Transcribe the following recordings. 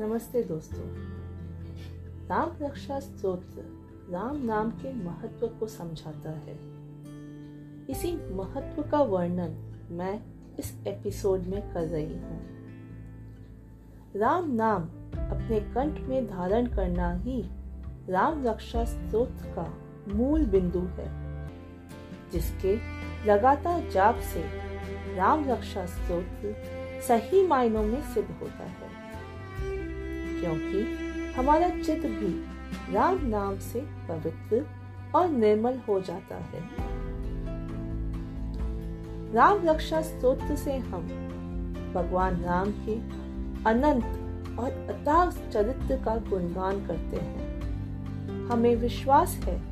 नमस्ते दोस्तों। राम रक्षा स्त्रोत्र राम नाम के महत्व को समझाता है। इसी महत्व का वर्णन मैं इस एपिसोड में कर रही हूँ। राम नाम अपने कंठ में धारण करना ही राम रक्षा स्तोत्र का मूल बिंदु है, जिसके लगातार जाप से राम रक्षा स्तोत्र सही मायनों में सिद्ध होता है। क्योंकि हमारा चित्त भी राम नाम से पवित्र और निर्मल हो जाता है। राम रक्षा स्तोत्र से हम भगवान राम के अनंत और अताग चरित्र का गुणगान करते हैं। हमें विश्वास है,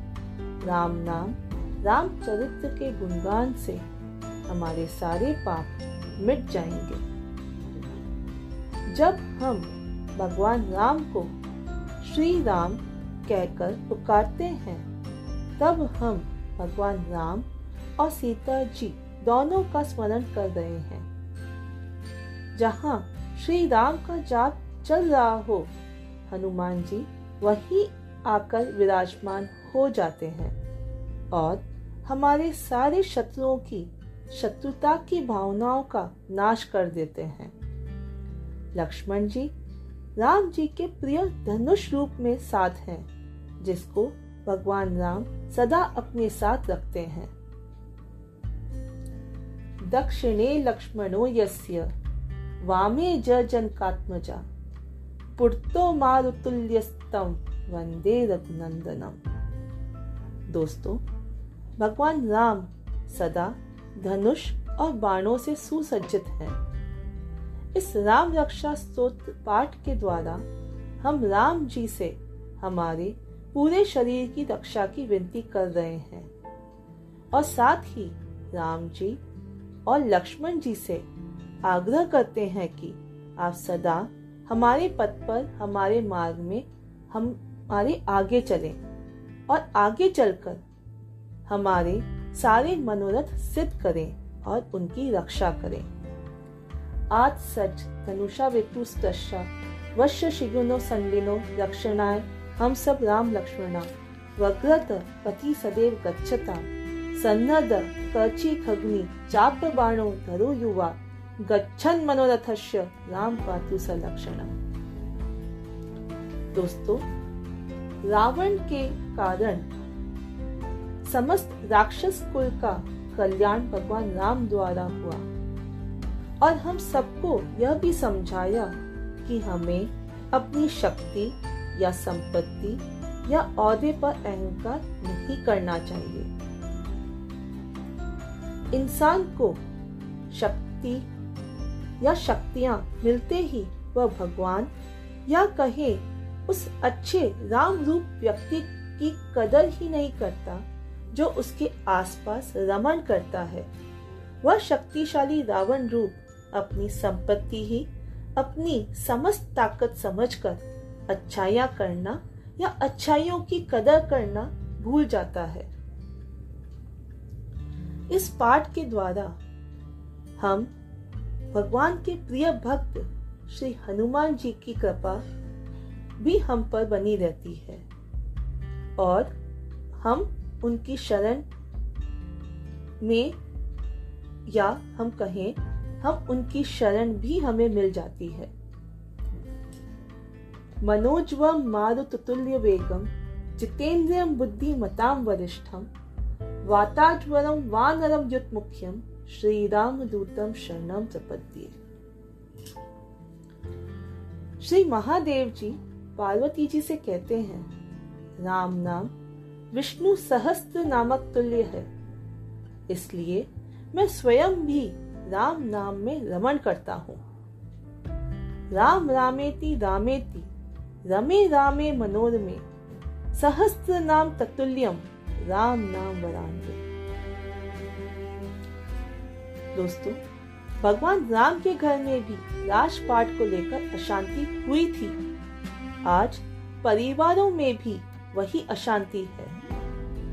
राम नाम, राम चरित्र के गुणगान से हमारे सारे पाप मिट जाएँगे। जब हम भगवान राम को श्री राम कहकर पुकारते हैं। तब हम भगवान राम और सीता जी दोनों का स्मरण कर रहे हैं। जहाँ श्री राम का जाप चल रहा हो, हनुमान जी वही आकर विराजमान हो जाते हैं और हमारे सारे शत्रुओं की, शत्रुता की भावनाओं का नाश कर देते हैं। लक्ष्मण जी राम जी के प्रिय धनुष रूप में साथ हैं, जिसको भगवान राम सदा अपने साथ रखते हैं। दक्षिणे लक्ष्मणो यस्य, वामे ज जनकात्मजा, पुर्तो मारुतुल्यस्तम, वंदे रघुनंदनम। दोस्तों, भगवान राम सदा धनुष और बाणों से सुसज्जित हैं। इस राम रक्षा स्तोत्र पाठ के द्वारा हम राम जी से हमारे पूरे शरीर की रक्षा की विनती कर रहे हैं। और साथ ही राम जी और लक्ष्मण जी से आग्रह करते हैं कि आप सदा हमारे पथ पर, हमारे मार्ग में हम हमारे आगे चलें और आगे चलकर हमारे सारे मनोरथ सिद्ध करें और उनकी रक्षा करें। आज सच धनुषा वितुस्तशा वश्य शिगुनो संडिनो रक्षणाय। हम सब राम लक्ष्मणा। वग्रत पति सदैव गच्छता। सन्नद कर्ची खग्नि चाप बाणो धरो युवा। गच्छन मनोरथस्य राम पातु सलक्षण दोस्तों, रावण के कारण समस्त राक्षस कुल का कल्याण भगवान राम द्वारा हुआ। और हम सबको यह भी समझाया कि हमें अपनी शक्ति या संपत्ति या औहदे पर अहंकार नहीं करना चाहिए। इंसान को शक्ति या शक्तियाँ मिलते ही वह भगवान या कहे उस अच्छे राम रूप व्यक्ति की कदर ही नहीं करता जो उसके आसपास रमन करता है। वह शक्तिशाली रावण रूप अपनी संपत्ति ही, अपनी समस्त ताकत समझकर अच्छाइयाँ करना या अच्छाइयों की कदर करना भूल जाता है। इस पाठ के द्वारा हम भगवान के प्रिय भक्त श्री हनुमान जी की कृपा भी हम पर बनी रहती है और हम उनकी शरण में या हम कहें हम उनकी शरण भी हमें मिल जाती है। मनोजवम मारुतुल्य वेगम जितेन्द्रियम बुद्धि मताम वरिष्ठम वाताज्वरम वानरम युत मुख्यम श्री राम दूतम शरणम प्रपद्ये। श्री महादेव जी पार्वती जी से कहते हैं, राम नाम विष्णु सहस्त्र नामक तुल्य है। इसलिए मैं स्वयं भी राम नाम में रमन करता हूँ। राम रामेति रामेति, रमे रामे मनोरमे, सहस्त्र नाम ततुल्यम, राम नाम वरांगे दोस्तों, भगवान राम के घर में भी राजपाट को लेकर अशांति हुई थी। आज परिवारों में भी वही अशांति है।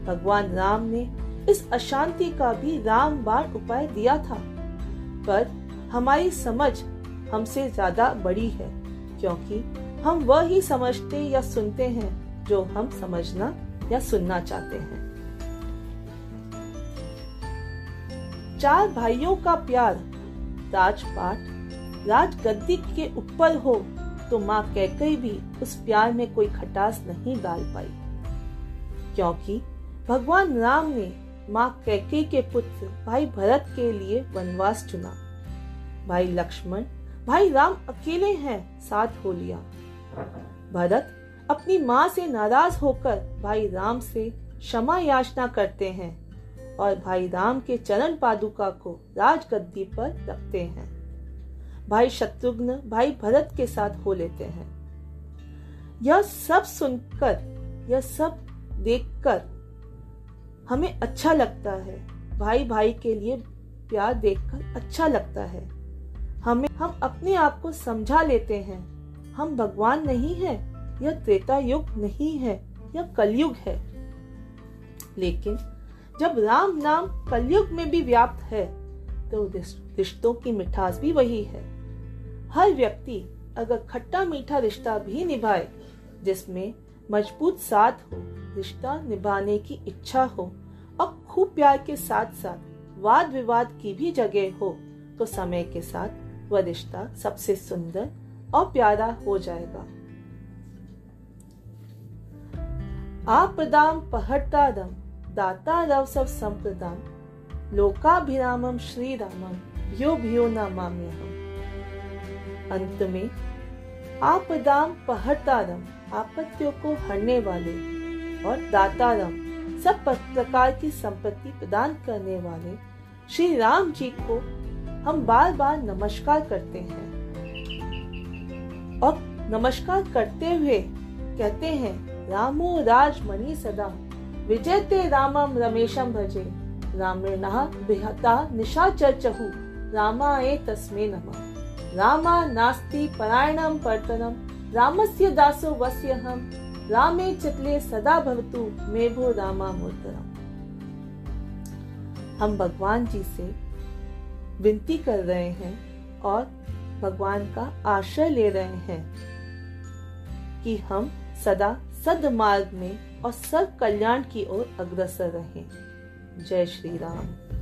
भगवान राम ने इस अशांति का भी राम बाण उपाय दिया था। पर हमारी समझ हमसे ज़्यादा बड़ी है, क्योंकि हम वह ही समझते या सुनते हैं जो हम समझना या सुनना चाहते हैं। चार भाइयों का प्यार, राजपाट, राजगद्दी के ऊपर हो तो माँ कैकई भी उस प्यार में कोई खटास नहीं डाल पाई, क्योंकि भगवान राम ने माँ कैके के पुत्र भाई भरत के लिए वनवास चुना। भाई लक्ष्मण, भाई राम अकेले हैं, साथ हो लिया। भरत अपनी माँ से नाराज़ होकर भाई राम से क्षमा याचना करते हैं और भाई राम के चरण पादुका को राजगद्दी पर रखते हैं। भाई शत्रुघ्न, भाई भरत के साथ हो लेते हैं। यह सब सुनकर, यह सब देखकर हमें अच्छा लगता है। भाई भाई के लिए प्यार देखकर अच्छा लगता है। हमें, हम अपने आप को समझा लेते हैं। हम भगवान नहीं है यह त्रेता युग नहीं है यह कलयुग है। लेकिन जब राम नाम कलयुग में भी व्याप्त है तो रिश्तों की मिठास भी वही है। हर व्यक्ति अगर खट्टा मीठा रिश्ता भी निभाए, जिसमें मज़बूत साथ हो, रिश्ता निभाने की इच्छा हो और खूब प्यार के साथ साथ वाद विवाद की भी जगह हो तो समय के साथ वह रिश्ता सबसे सुंदर और प्यारा हो जाएगा। आपदाम दाता रव सब संप्रदाम, लोकाभिरामम श्री रामम भ्यो भ्यो न माम्य हम अंत में, आपदाम पहटादम आपत्तियों को हरने वाले और दातारम सब प्रकार की संपत्ति प्रदान करने वाले श्री राम जी को हम बार बार नमस्कार करते हैं। और नमस्कार करते हुए कहते हैं, रामो राजमणि सदा, विजयते रामम रमेशम भजे, रामेणा बिहता निशाचर चहु ए तस्मे नमः। रामा नास्ति परायणम परतनम रामस्य दासो वस्य हम रामे चतले सदा भवतु मेभो रामा मूर्तरम हम भगवान जी से विनती कर रहे हैं और भगवान का आश्रय ले रहे हैं कि हम सदा सदमार्ग में और सब कल्याण की ओर अग्रसर रहें। जय श्री राम।